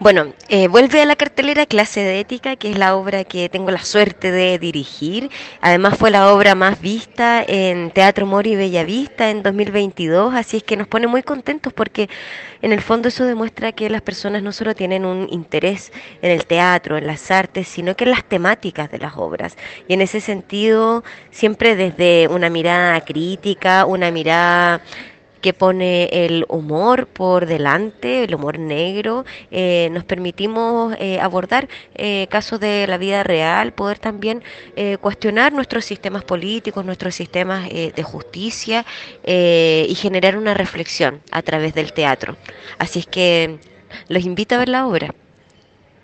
Bueno, eh, vuelve a la cartelera Clase de Ética, que es la obra que tengo la suerte de dirigir. Además fue la obra más vista en Teatro Mori Bellavista en 2022, así es que nos pone muy contentos porque en el fondo eso demuestra que las personas no solo tienen un interés en el teatro, en las artes, sino que en las temáticas de las obras. Y en ese sentido, siempre desde una mirada crítica, una mirada que pone el humor por delante, el humor negro. Eh, nos permitimos eh, abordar eh, casos de la vida real, poder también cuestionar nuestros sistemas políticos, nuestros sistemas de justicia y generar una reflexión a través del teatro. Así es que los invito a ver la obra.